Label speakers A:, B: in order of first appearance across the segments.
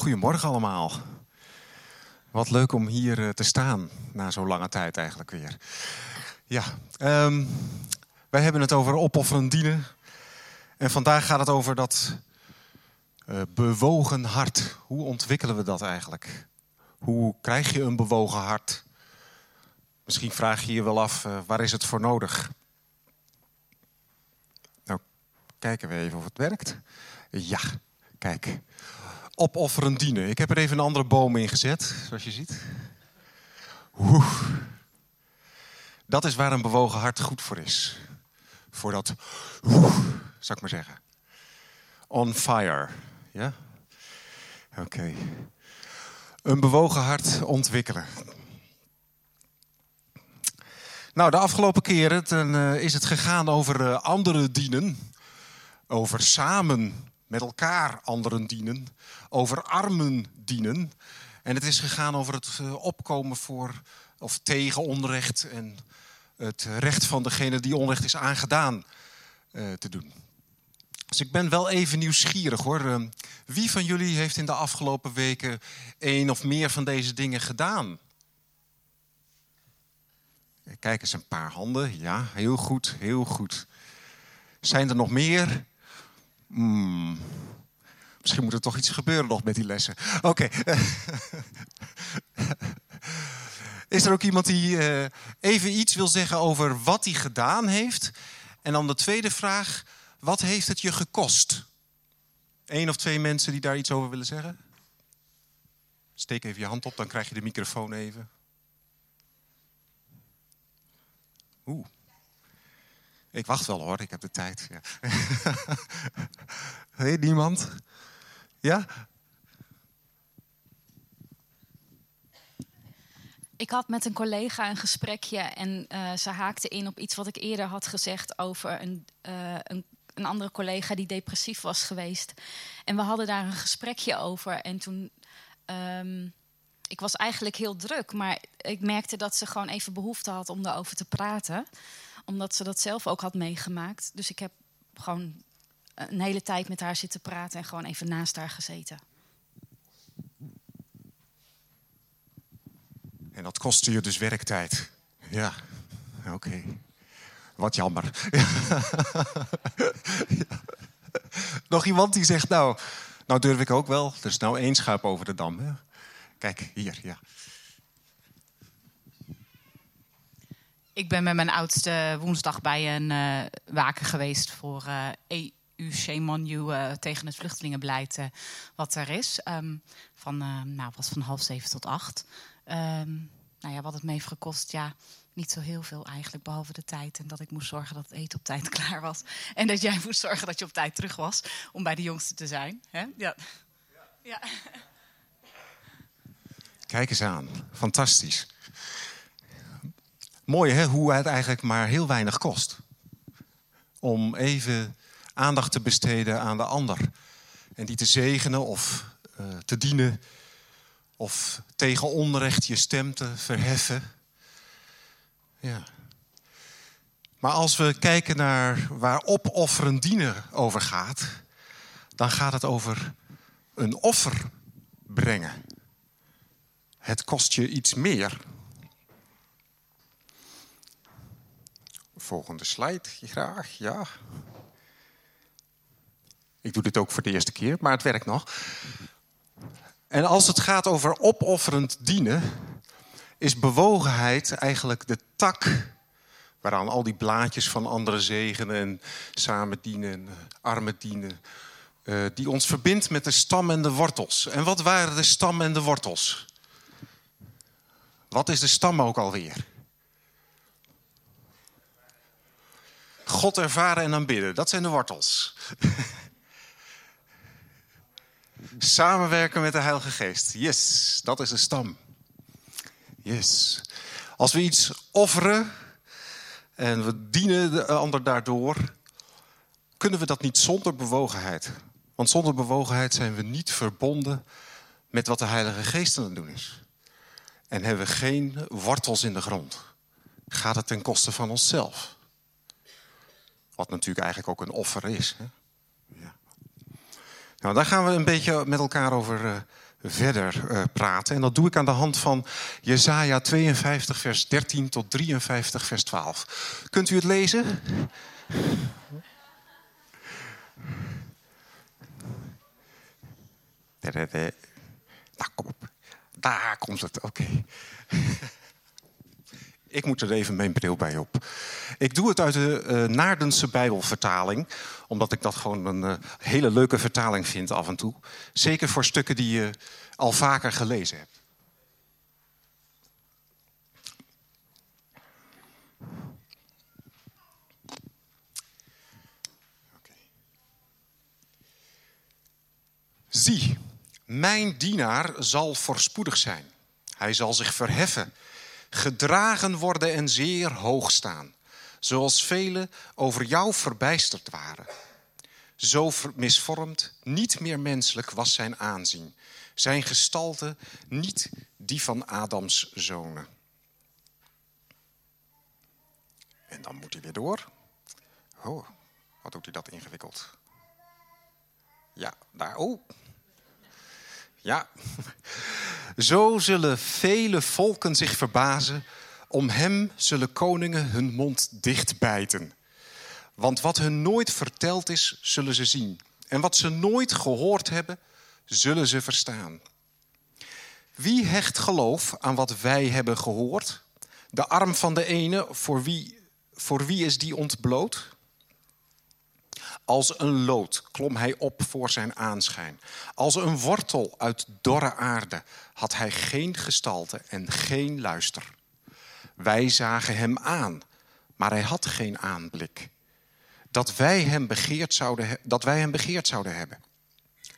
A: Goedemorgen allemaal. Wat leuk om hier eh, te staan na zo'n lange tijd eigenlijk weer. Ja, um, wij hebben het over opofferen dienen. En vandaag gaat het over dat uh, bewogen hart. Hoe ontwikkelen we dat eigenlijk? Hoe krijg je een bewogen hart? Misschien vraag je je wel af, uh, waar is het voor nodig? Nou, kijken we even of het werkt. Ja, kijk opofferen dienen. Ik heb er even een andere boom in gezet, zoals je ziet. Oeh. Dat is waar een bewogen hart goed voor is. Voor dat, oeh, zou ik maar zeggen. On fire. Ja? Oké. Een bewogen hart ontwikkelen. Nou, de afgelopen keren uh, is het gegaan over uh, andere dienen. Over samen met elkaar anderen dienen, over armen dienen. En het is gegaan over het eh, opkomen voor of tegen onrecht en het recht van degene die onrecht is aangedaan uh, te doen. Dus ik ben wel even nieuwsgierig hoor. Uh, wie van jullie heeft in de afgelopen weken één of meer van deze dingen gedaan? Kijk eens een paar handen. Ja, heel goed, heel goed. Zijn er nog meer? Hmm. Misschien moet er toch iets gebeuren nog met die lessen. Oké. Is er ook iemand die uh, even iets wil zeggen over wat hij gedaan heeft? En dan de tweede vraag: wat heeft het je gekost? Eén of twee mensen die daar iets over willen zeggen? Steek even je hand op, dan krijg je de microfoon even. Oeh. Ik wacht wel hoor, ik heb de tijd. Ja. niemand? Ja?
B: Ik had met een collega een gesprekje en uh, ze haakte in op iets wat ik eerder had gezegd over een, uh, een, een, andere collega die depressief was geweest. En we hadden daar een gesprekje over en toen. Um, ik was eigenlijk heel druk, maar ik merkte dat ze gewoon even behoefte had om erover te praten omdat ze dat zelf ook had meegemaakt. Dus ik heb gewoon een hele tijd met haar zitten praten en gewoon even naast haar gezeten.
A: En dat kostte je dus werktijd. Ja, oké. Wat jammer. ja. Nog iemand die zegt, nou, nou durf ik ook wel. Er is nou één schuip over de dam. Hè? Kijk, hier, ja.
C: Ik ben met mijn oudste woensdag bij een uh, waken geweest voor uh, EU Shame uh, tegen het vluchtelingenbeleid wat er is. Um, van, nou, was van half zeven tot acht. Um, nou ja, wat het me heeft gekost, ja, niet zo heel veel eigenlijk, behalve de tijd. En dat ik moest zorgen dat het eten op tijd klaar was. En dat jij moest zorgen dat je op tijd terug was om bij de jongste te zijn. Ja.
A: ja. Kijk eens aan, fantastisch. Mooi hè, hoe het eigenlijk maar heel weinig kost. Om even aandacht te besteden aan de ander. En die te zegenen of uh, te dienen. Of tegen onrecht je stem te verheffen. Ja. Maar als we kijken naar waar opofferen dienen over gaat, dan gaat het over een offer brengen. Het kost je iets meer Volgende slide, graag. Ja. Ik doe dit ook voor de eerste keer, maar het werkt nog. En als het gaat over opofferend dienen, is bewogenheid eigenlijk de tak waaraan al die blaadjes van anderen zegenen en samen dienen, en armen dienen, uh, die ons verbindt met de stam en de wortels. En wat waren de stam en de wortels? Wat is de stam ook alweer? God ervaren en aanbidden. Dat zijn de wortels. Samenwerken met de Heilige Geest. Yes, dat is de stam. Yes. Als we iets offeren en we dienen de ander daardoor, kunnen we dat niet zonder bewogenheid. Want zonder bewogenheid zijn we niet verbonden met wat de Heilige Geest aan het doen is. En hebben we geen wortels in de grond. Gaat het ten koste van onszelf. Wat natuurlijk eigenlijk ook een offer is. Hè? Ja. Nou, daar gaan we een beetje met elkaar over uh, verder uh, praten. En dat doe ik aan de hand van Jesaja 52, vers 13 tot 53, vers 12. Kunt u het lezen? Nou, kom op. Daar komt het, oké. Ik moet er even mijn bril bij op. Ik doe het uit de uh, Naardense Bijbelvertaling, omdat ik dat gewoon een uh, hele leuke vertaling vind af en toe. Zeker voor stukken die je al vaker gelezen hebt. Zie, mijn dienaar zal voorspoedig zijn. Hij zal zich verheffen gedragen worden en zeer hoog staan, zoals velen over jou verbijsterd waren. Zo misvormd, niet meer menselijk was zijn aanzien, zijn gestalte niet die van Adams zonen. En dan moet hij weer door. Oh, wat doet hij dat ingewikkeld? Ja, daar. Oh, ja, zo zullen vele volken zich verbazen. Om hem zullen koningen hun mond dichtbijten. Want wat hun nooit verteld is, zullen ze zien. En wat ze nooit gehoord hebben, zullen ze verstaan. Wie hecht geloof aan wat wij hebben gehoord? De arm van de ene, voor wie, voor wie is die ontbloot? Als een lood klom hij op voor zijn aanschijn. Als een wortel uit dorre aarde had hij geen gestalte en geen luister. Wij zagen hem aan, maar hij had geen aanblik. Dat wij hem begeerd zouden, dat wij hem begeerd zouden hebben.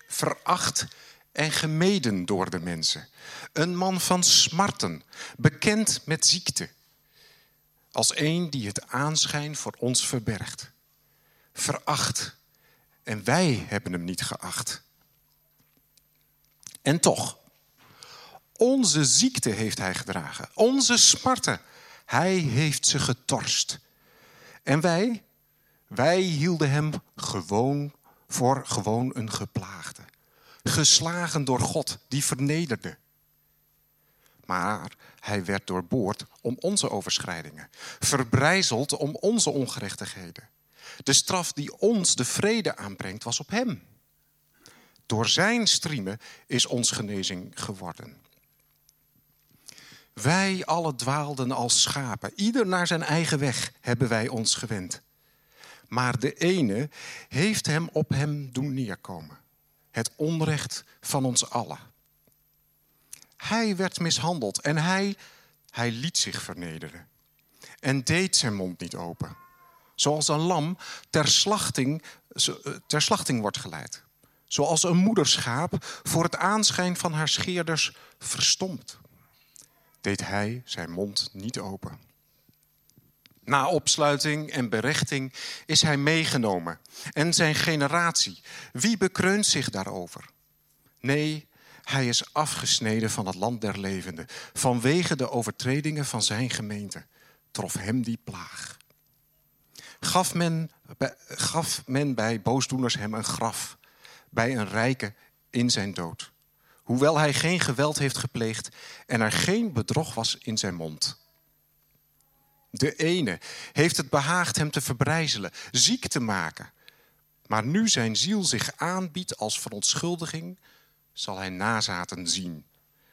A: Veracht en gemeden door de mensen. Een man van smarten, bekend met ziekte. Als een die het aanschijn voor ons verbergt veracht. En wij hebben hem niet geacht. En toch, onze ziekte heeft hij gedragen. Onze smarten. Hij heeft ze getorst. En wij, wij hielden hem gewoon voor gewoon een geplaagde. Geslagen door God, die vernederde. Maar hij werd doorboord om onze overschrijdingen. Verbrijzeld om onze ongerechtigheden. De straf die ons de vrede aanbrengt, was op hem. Door zijn striemen is ons genezing geworden. Wij alle dwaalden als schapen, ieder naar zijn eigen weg hebben wij ons gewend. Maar de ene heeft hem op hem doen neerkomen. Het onrecht van ons allen. Hij werd mishandeld en hij, hij liet zich vernederen. En deed zijn mond niet open. Zoals een lam ter slachting, eh, ter slachting wordt geleid. Zoals een moederschaap voor het aanschijn van haar scheerders verstomt. Deed hij zijn mond niet open. Na opsluiting en berechting is hij meegenomen. En zijn generatie, wie bekreunt zich daarover? Nee, hij is afgesneden van het land der levenden. Vanwege de overtredingen van zijn gemeente trof hem die plaag gaf men, gaf men bij boosdoeners hem een graf, bij een rijke in zijn dood. Hoewel hij geen geweld heeft gepleegd en er geen bedrog was in zijn mond. De ene heeft het behaagd hem te verbrijzelen, ziek te maken. Maar nu zijn ziel zich aanbiedt als verontschuldiging, zal hij nazaten zien,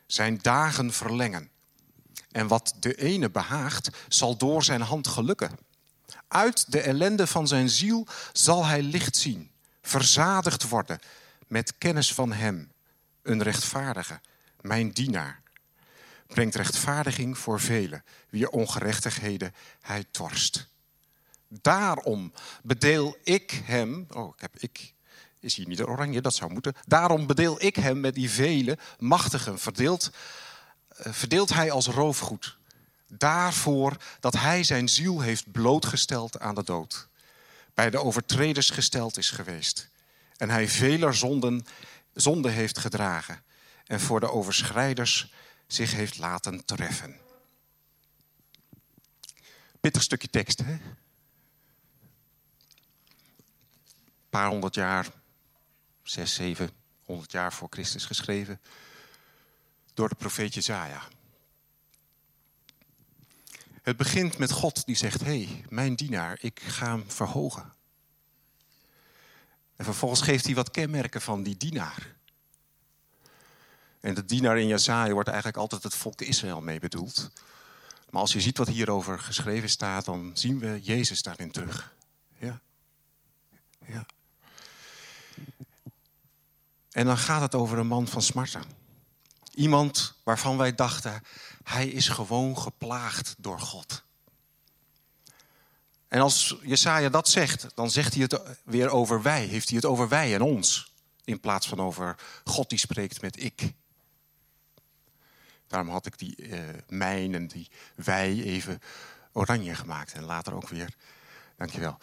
A: zijn dagen verlengen. En wat de ene behaagt, zal door zijn hand gelukken. Uit de ellende van zijn ziel zal hij licht zien, verzadigd worden met kennis van Hem, een rechtvaardige, mijn dienaar. Brengt rechtvaardiging voor velen, wie ongerechtigheden hij torst. Daarom bedeel ik hem, oh, ik heb ik, is hier niet oranje, dat zou moeten. Daarom bedeel ik hem met die vele machtigen, verdeeld, eh, verdeelt hij als roofgoed daarvoor dat hij zijn ziel heeft blootgesteld aan de dood. Bij de overtreders gesteld is geweest. En hij veler zonden, zonde heeft gedragen. En voor de overschrijders zich heeft laten treffen. Pittig stukje tekst, hè? Een paar honderd jaar, zes, zeven honderd jaar voor Christus geschreven. door de profeet Jezaja. Het begint met God die zegt: Hé, hey, mijn dienaar, ik ga hem verhogen. En vervolgens geeft hij wat kenmerken van die dienaar. En de dienaar in Jezaja wordt eigenlijk altijd het volk Israël mee bedoeld. Maar als je ziet wat hierover geschreven staat, dan zien we Jezus daarin terug. Ja. Ja. En dan gaat het over een man van smarten. Iemand waarvan wij dachten, hij is gewoon geplaagd door God. En als Jesaja dat zegt, dan zegt hij het weer over wij. Heeft hij het over wij en ons. In plaats van over God die spreekt met ik. Daarom had ik die uh, mijn en die wij even oranje gemaakt. En later ook weer, dankjewel,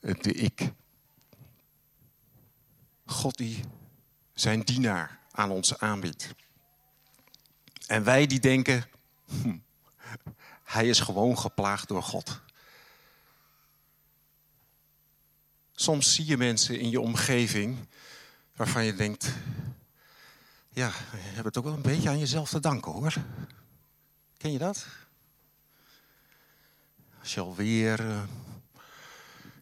A: de ik. God die zijn dienaar aan ons aanbiedt. En wij die denken, hm, hij is gewoon geplaagd door God. Soms zie je mensen in je omgeving waarvan je denkt, ja, je hebt het ook wel een beetje aan jezelf te danken hoor. Ken je dat? Als je alweer uh,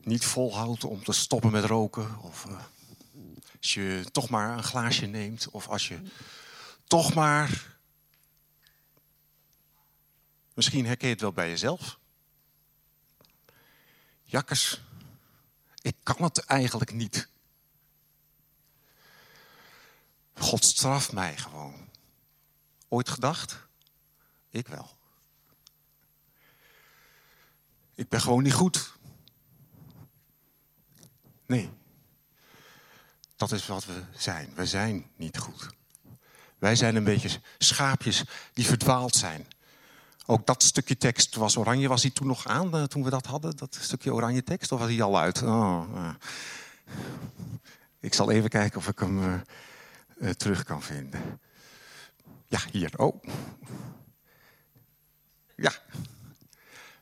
A: niet volhoudt om te stoppen met roken, of uh, als je toch maar een glaasje neemt, of als je toch maar. Misschien herken je het wel bij jezelf. Jakkers, ik kan het eigenlijk niet. God straft mij gewoon. Ooit gedacht? Ik wel. Ik ben gewoon niet goed. Nee. Dat is wat we zijn. We zijn niet goed. Wij zijn een beetje schaapjes die verdwaald zijn. Ook dat stukje tekst was oranje. Was hij toen nog aan eh, toen we dat hadden? Dat stukje oranje tekst? Of was hij al uit? Oh, uh. Ik zal even kijken of ik hem uh, uh, terug kan vinden. Ja, hier. Oh. Ja.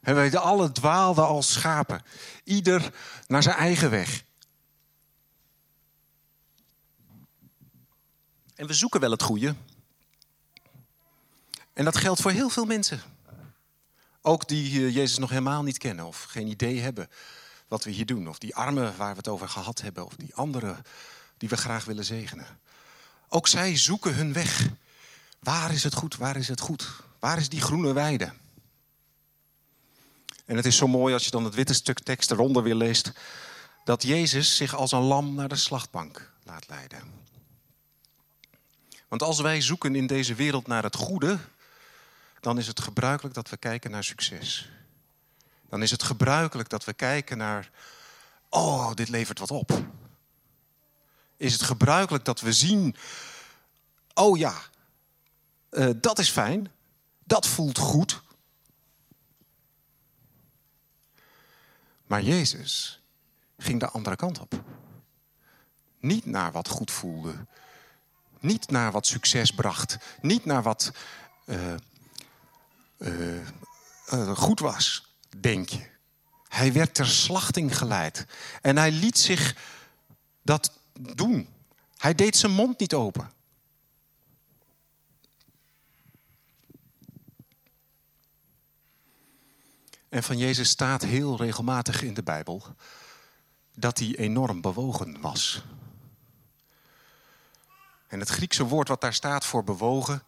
A: En wij alle dwaalden als schapen. Ieder naar zijn eigen weg. En we zoeken wel het goede. En dat geldt voor heel veel mensen. Ook die Jezus nog helemaal niet kennen of geen idee hebben wat we hier doen. Of die armen waar we het over gehad hebben. Of die anderen die we graag willen zegenen. Ook zij zoeken hun weg. Waar is het goed? Waar is het goed? Waar is die groene weide? En het is zo mooi als je dan het witte stuk tekst eronder weer leest. Dat Jezus zich als een lam naar de slachtbank laat leiden. Want als wij zoeken in deze wereld naar het goede, dan is het gebruikelijk dat we kijken naar succes. Dan is het gebruikelijk dat we kijken naar, oh, dit levert wat op. Is het gebruikelijk dat we zien, oh ja, uh, dat is fijn, dat voelt goed. Maar Jezus ging de andere kant op. Niet naar wat goed voelde, niet naar wat succes bracht, niet naar wat uh, uh, uh, goed was, denk je. Hij werd ter slachting geleid. En hij liet zich dat doen. Hij deed zijn mond niet open. En van Jezus staat heel regelmatig in de Bijbel dat hij enorm bewogen was. En het Griekse woord wat daar staat voor bewogen,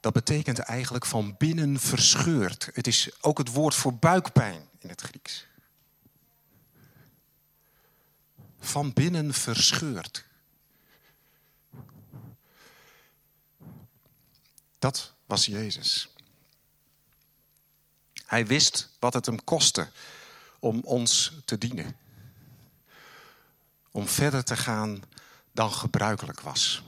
A: dat betekent eigenlijk van binnen verscheurd. Het is ook het woord voor buikpijn in het Grieks. Van binnen verscheurd. Dat was Jezus. Hij wist wat het hem kostte om ons te dienen. Om verder te gaan dan gebruikelijk was.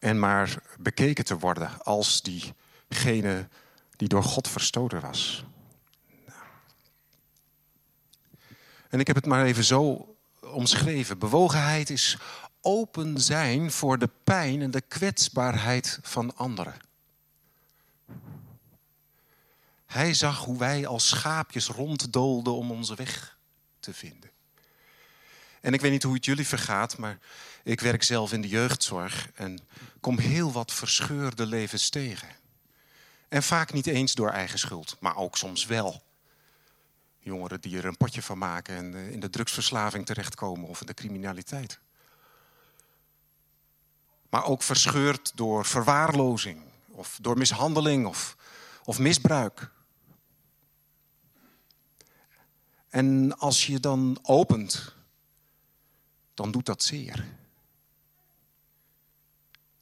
A: En maar bekeken te worden als diegene die door God verstoten was. En ik heb het maar even zo omschreven. Bewogenheid is open zijn voor de pijn en de kwetsbaarheid van anderen. Hij zag hoe wij als schaapjes ronddoolden om onze weg te vinden. En ik weet niet hoe het jullie vergaat, maar ik werk zelf in de jeugdzorg en kom heel wat verscheurde levens tegen. En vaak niet eens door eigen schuld, maar ook soms wel. Jongeren die er een potje van maken en eh, in de drugsverslaving terechtkomen of in de criminaliteit. Maar ook verscheurd door verwaarlozing of door mishandeling of, of misbruik. En als je dan opent, dan doet dat zeer.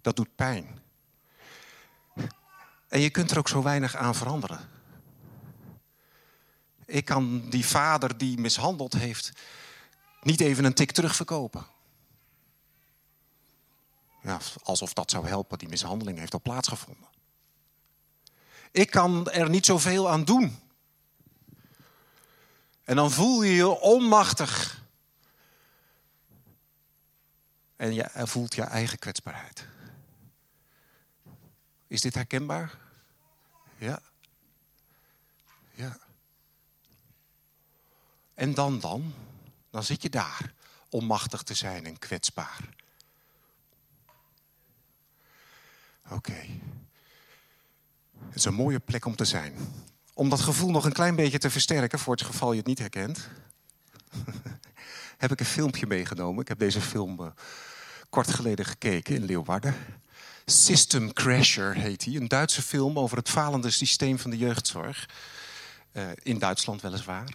A: Dat doet pijn. En je kunt er ook zo weinig aan veranderen. Ik kan die vader die mishandeld heeft niet even een tik terugverkopen. Ja, alsof dat zou helpen, die mishandeling heeft al plaatsgevonden. Ik kan er niet zoveel aan doen. En dan voel je je onmachtig. En je voelt je eigen kwetsbaarheid. Is dit herkenbaar? Ja. Ja. En dan dan? Dan zit je daar, onmachtig te zijn en kwetsbaar. Oké. Het is een mooie plek om te zijn. Om dat gevoel nog een klein beetje te versterken, voor het geval je het niet herkent, heb ik een filmpje meegenomen. Ik heb deze film uh, kort geleden gekeken in Leeuwarden. System Crasher heet hij. Een Duitse film over het falende systeem van de jeugdzorg. Uh, in Duitsland weliswaar.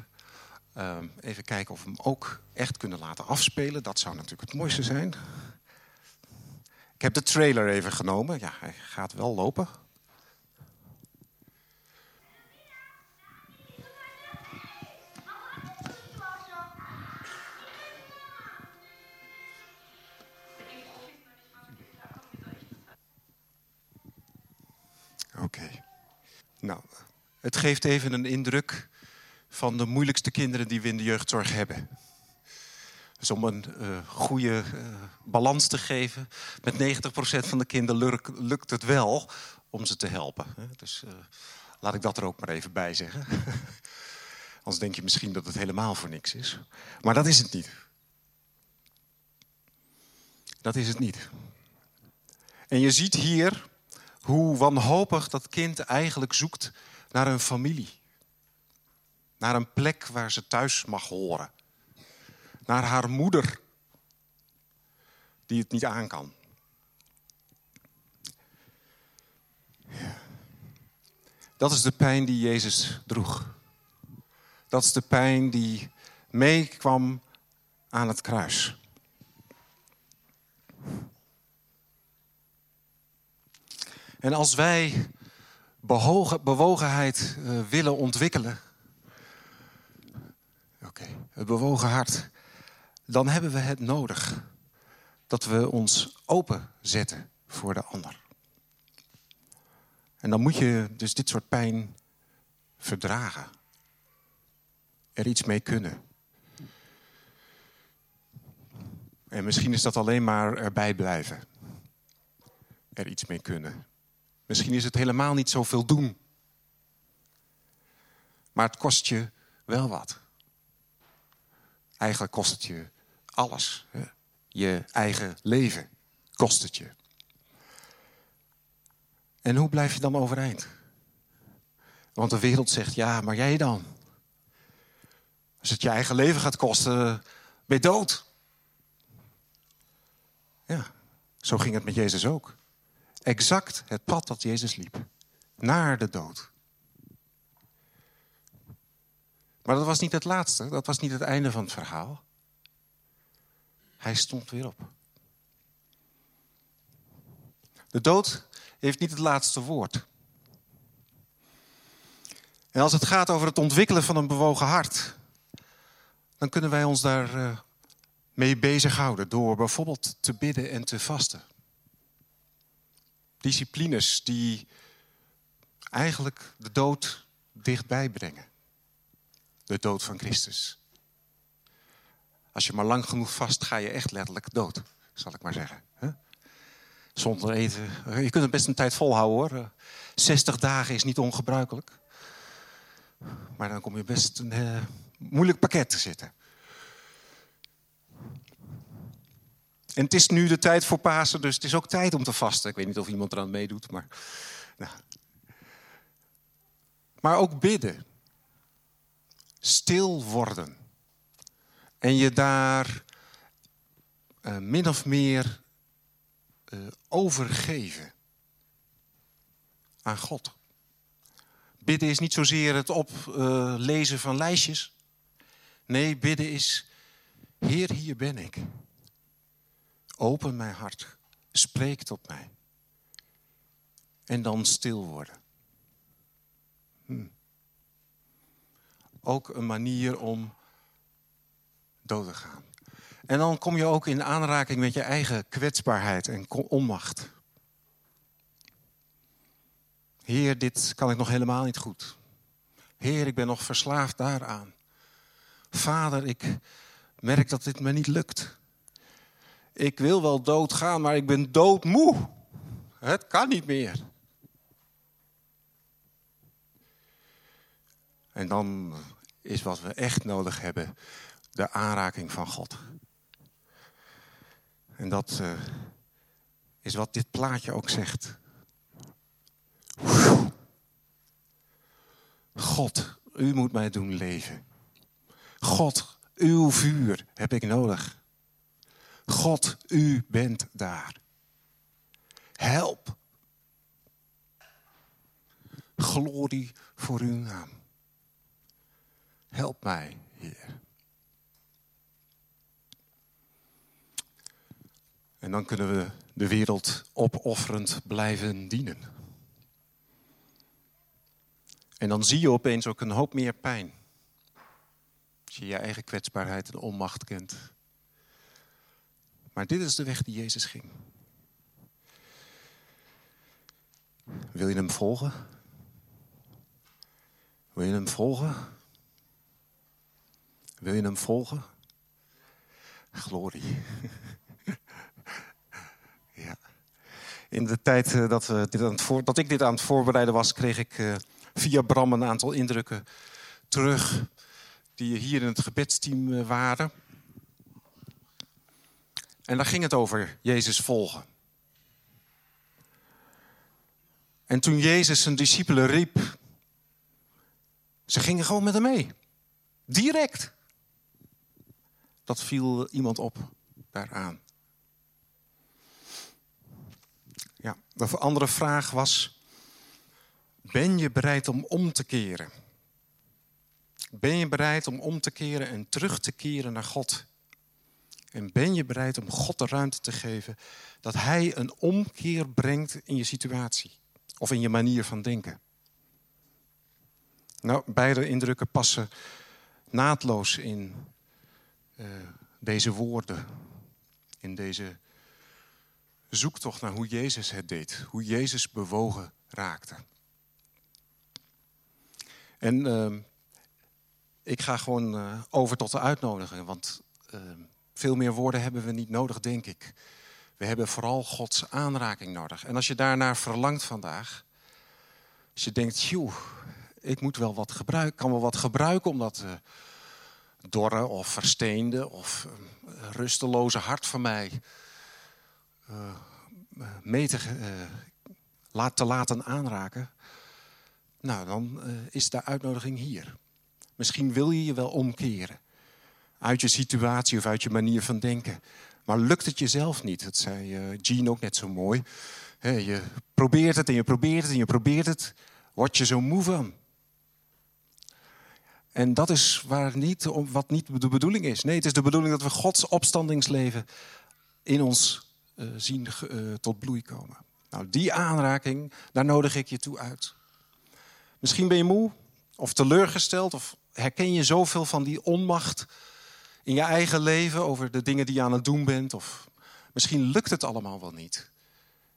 A: Uh, even kijken of we hem ook echt kunnen laten afspelen. Dat zou natuurlijk het mooiste zijn. Ik heb de trailer even genomen. Ja, hij gaat wel lopen. Nou, het geeft even een indruk van de moeilijkste kinderen die we in de jeugdzorg hebben. Dus om een uh, goede uh, balans te geven, met 90% van de kinderen lukt het wel om ze te helpen. Dus uh, laat ik dat er ook maar even bij zeggen. Anders denk je misschien dat het helemaal voor niks is. Maar dat is het niet. Dat is het niet. En je ziet hier hoe wanhopig dat kind eigenlijk zoekt naar een familie. Naar een plek waar ze thuis mag horen. Naar haar moeder, die het niet aan kan. Dat is de pijn die Jezus droeg. Dat is de pijn die meekwam aan het kruis. En als wij bewogenheid uh, willen ontwikkelen, oké, het bewogen hart, dan hebben we het nodig dat we ons openzetten voor de ander. En dan moet je dus dit soort pijn verdragen. Er iets mee kunnen. En misschien is dat alleen maar erbij blijven. Er iets mee kunnen. Misschien is het helemaal niet zoveel doen. Maar het kost je wel wat. Eigenlijk kost het je alles. Hè? Je eigen leven kost het je. En hoe blijf je dan overeind? Want de wereld zegt, ja, maar jij dan? Als het je eigen leven gaat kosten, ben je dood. Ja, zo ging het met Jezus ook exact het pad dat Jezus liep. Naar de dood. Maar dat was niet het laatste, dat was niet het einde van het verhaal. Hij stond weer op. De dood heeft niet het laatste woord. En als het gaat over het ontwikkelen van een bewogen hart, dan kunnen wij ons daar uh, mee bezighouden door bijvoorbeeld te bidden en te vasten disciplines die eigenlijk de dood dichtbij brengen. De dood van Christus. Als je maar lang genoeg vast, ga je echt letterlijk dood, zal ik maar zeggen. Zonder eten. Je kunt het best een tijd volhouden hoor. 60 dagen is niet ongebruikelijk. Maar dan kom je best een uh, moeilijk pakket te zitten. En het is nu de tijd voor Pasen, dus het is ook tijd om te vasten. Ik weet niet of iemand eraan meedoet, maar. Nou. Maar ook bidden. Stil worden. En je daar uh, min of meer uh, overgeven aan God. Bidden is niet zozeer het oplezen uh, van lijstjes. Nee, bidden is, Heer, hier ben ik. Open mijn hart. Spreek tot mij. En dan stil worden. Hm. Ook een manier om dood te gaan. En dan kom je ook in aanraking met je eigen kwetsbaarheid en onmacht. Heer, dit kan ik nog helemaal niet goed. Heer, ik ben nog verslaafd daaraan. Vader, ik merk dat dit me niet lukt. Ik wil wel doodgaan, maar ik ben doodmoe. Het kan niet meer. En dan is wat we echt nodig hebben de aanraking van God. En dat uh, is wat dit plaatje ook zegt. God, u moet mij doen leven. God, uw vuur heb ik nodig. God, u bent daar. Help. Glorie voor uw naam. Help mij, Heer. En dan kunnen we de wereld opofferend blijven dienen. En dan zie je opeens ook een hoop meer pijn. Als je je eigen kwetsbaarheid en onmacht kent. Maar dit is de weg die Jezus ging. Wil je hem volgen? Wil je hem volgen? Wil je hem volgen? Glorie. ja. In de tijd eh, dat, dat ik dit aan het voorbereiden was, kreeg ik uh, via Bram een aantal indrukken terug die hier in het gebedsteam uh, waren. En daar ging het over Jezus volgen. En toen Jezus zijn discipelen riep, ze gingen gewoon met hem mee. Direct. Dat viel iemand op daaraan. Ja, de andere vraag was: ben je bereid om om te keren? Ben je bereid om om te keren en terug te keren naar God? En ben je bereid om God de ruimte te geven dat Hij een omkeer brengt in je situatie of in je manier van denken? Nou, beide indrukken passen naadloos in uh, deze woorden, in deze zoektocht naar hoe Jezus het deed, hoe Jezus bewogen raakte. En uh, ik ga gewoon uh, over tot de uitnodiging, want veel meer woorden hebben we niet nodig, denk ik. We hebben vooral Gods aanraking nodig. En als je daarnaar verlangt vandaag, als je denkt, joh, ik moet wel wat gebruiken, kan wel wat gebruiken om dat uh, dorre of versteende of uh, rusteloze hart van mij uh, mee te, te laten aanraken. Nou, dan is de uitnodiging hier. Misschien wil je je wel omkeren uit je situatie of uit je manier van denken. Maar lukt het jezelf niet? Dat zei Jean ook net zo mooi. je probeert het en je probeert het en je probeert het. Word je zo moe van. En dat is waar niet, wat niet de bedoeling is. Nee, het is de bedoeling dat we Gods opstandingsleven in ons uh, zien uh, tot bloei komen. Nou, die aanraking, daar nodig ik je toe uit. Misschien ben je moe of teleurgesteld of herken je zoveel van die onmacht in je eigen leven over de dingen die je aan het doen bent. Of misschien lukt het allemaal wel niet.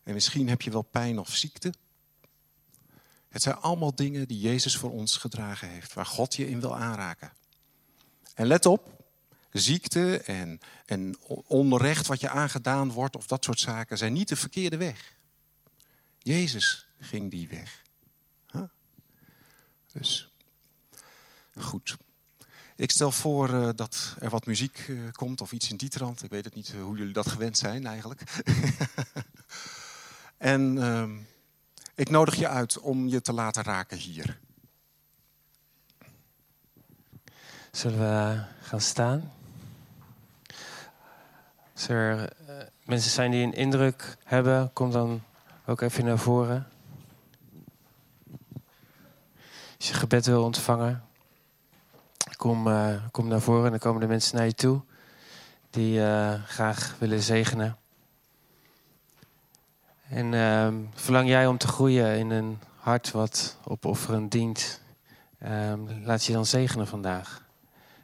A: En misschien heb je wel pijn of ziekte. Het zijn allemaal dingen die Jezus voor ons gedragen heeft, waar God je in wil aanraken. En let op, ziekte en, en onrecht wat je aangedaan wordt of dat soort zaken zijn niet de verkeerde weg. Jezus ging die weg. Dus goed. Ik stel voor uh, dat er wat muziek uh, komt of iets in die trant. Ik weet het niet hoe jullie dat gewend zijn eigenlijk. en uh, ik nodig je uit om je te laten raken hier.
D: Zullen we gaan staan? Als er mensen zijn die een indruk hebben, kom dan ook even naar voren. Als je gebed wil ontvangen, kom, uh, kom naar voren en dan komen de mensen naar je toe die uh, graag willen zegenen. En uh, verlang jij om te groeien in een hart wat opofferend dient, ehm, laat je dan zegenen vandaag.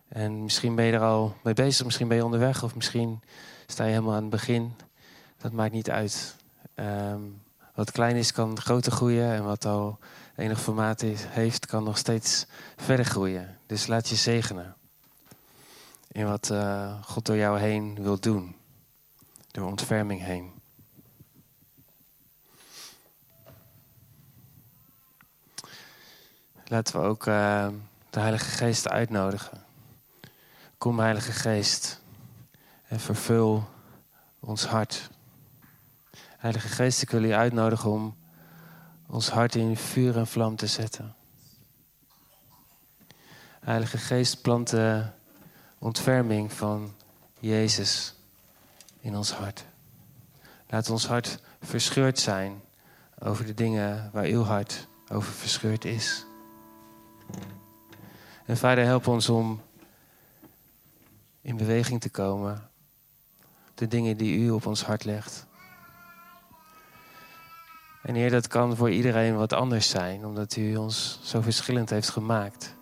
D: En misschien ben je er al mee bezig, misschien ben je onderweg of misschien sta je helemaal aan het begin. Dat maakt niet uit. Um, wat klein is, kan groter groeien. En wat al enig formaat heeft, kan nog steeds verder groeien. Dus laat je zegenen. In wat uh, God door jou heen wil doen. Door ontferming heen. Laten we ook uh, de Heilige Geest uitnodigen. Kom, Heilige Geest, en vervul ons hart. Heilige Geest, ik wil u uitnodigen om ons hart in vuur en vlam te zetten. Heilige Geest, plant de ontferming van Jezus in ons hart. Laat ons hart verscheurd zijn over de dingen waar uw hart over verscheurd is. En Vader, help ons om in beweging te komen. De dingen die u op ons hart legt. En Heer, dat kan voor iedereen wat anders zijn, omdat u ons zo verschillend heeft gemaakt.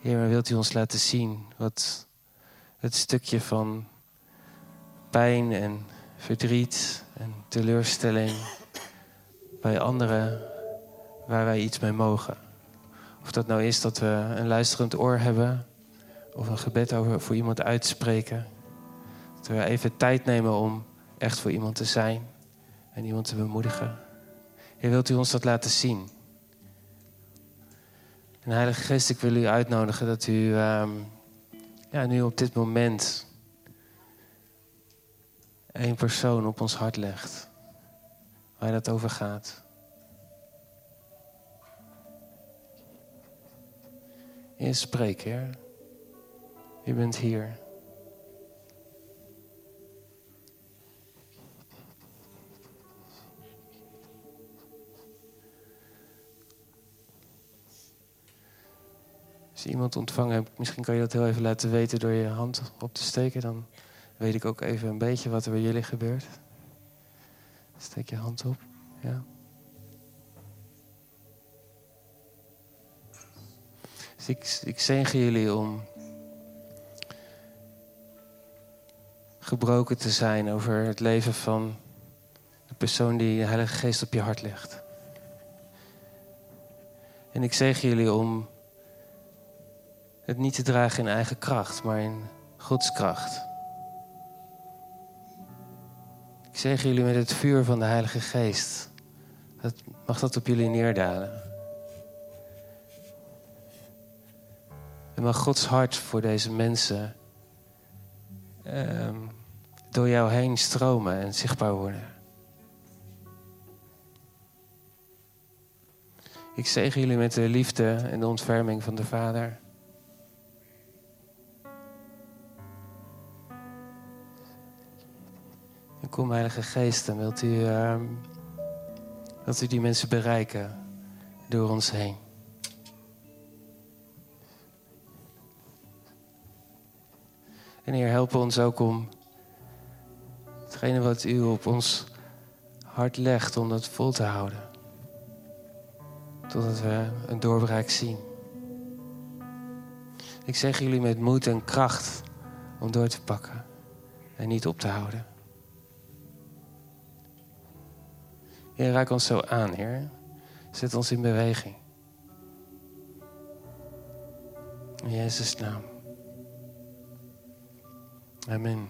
D: Heer, maar wilt u ons laten zien wat het stukje van pijn en verdriet en teleurstelling bij anderen waar wij iets mee mogen. Of dat nou is dat we een luisterend oor hebben of een gebed over, voor iemand uitspreken. Dat we even tijd nemen om echt voor iemand te zijn en iemand te bemoedigen. Heer, wilt u ons dat laten zien? En Heilige Geest, ik wil u uitnodigen dat u um, ja, nu op dit moment één persoon op ons hart legt. Waar dat over gaat. Heer, spreek, Heer. U bent hier. Als je iemand ontvangen hebt, misschien kan je dat heel even laten weten door je hand op te steken. Dan weet ik ook even een beetje wat er bij jullie gebeurt. Steek je hand op. Ja. Dus ik, ik zegen jullie om gebroken te zijn over het leven van de persoon die de Heilige Geest op je hart legt. En ik zegen jullie om het niet te dragen in eigen kracht, maar in Gods kracht. Ik zeg jullie met het vuur van de Heilige Geest. Dat, mag dat op jullie neerdalen. En mag Gods hart voor deze mensen um, door jou heen stromen en zichtbaar worden. Ik zegen jullie met de liefde en de ontferming van de Vader. Kom, Heilige Geest, en wilt u, uh, wilt u die mensen bereiken door ons heen. En Heer, help ons ook om hetgene wat u op ons hart legt, om dat vol te houden. Totdat we een doorbraak zien. Ik zeg jullie met moed en kracht om door te pakken en niet op te houden. Heer, raak ons zo aan, Heer. Zet ons in beweging. In Jezus' naam. Amen.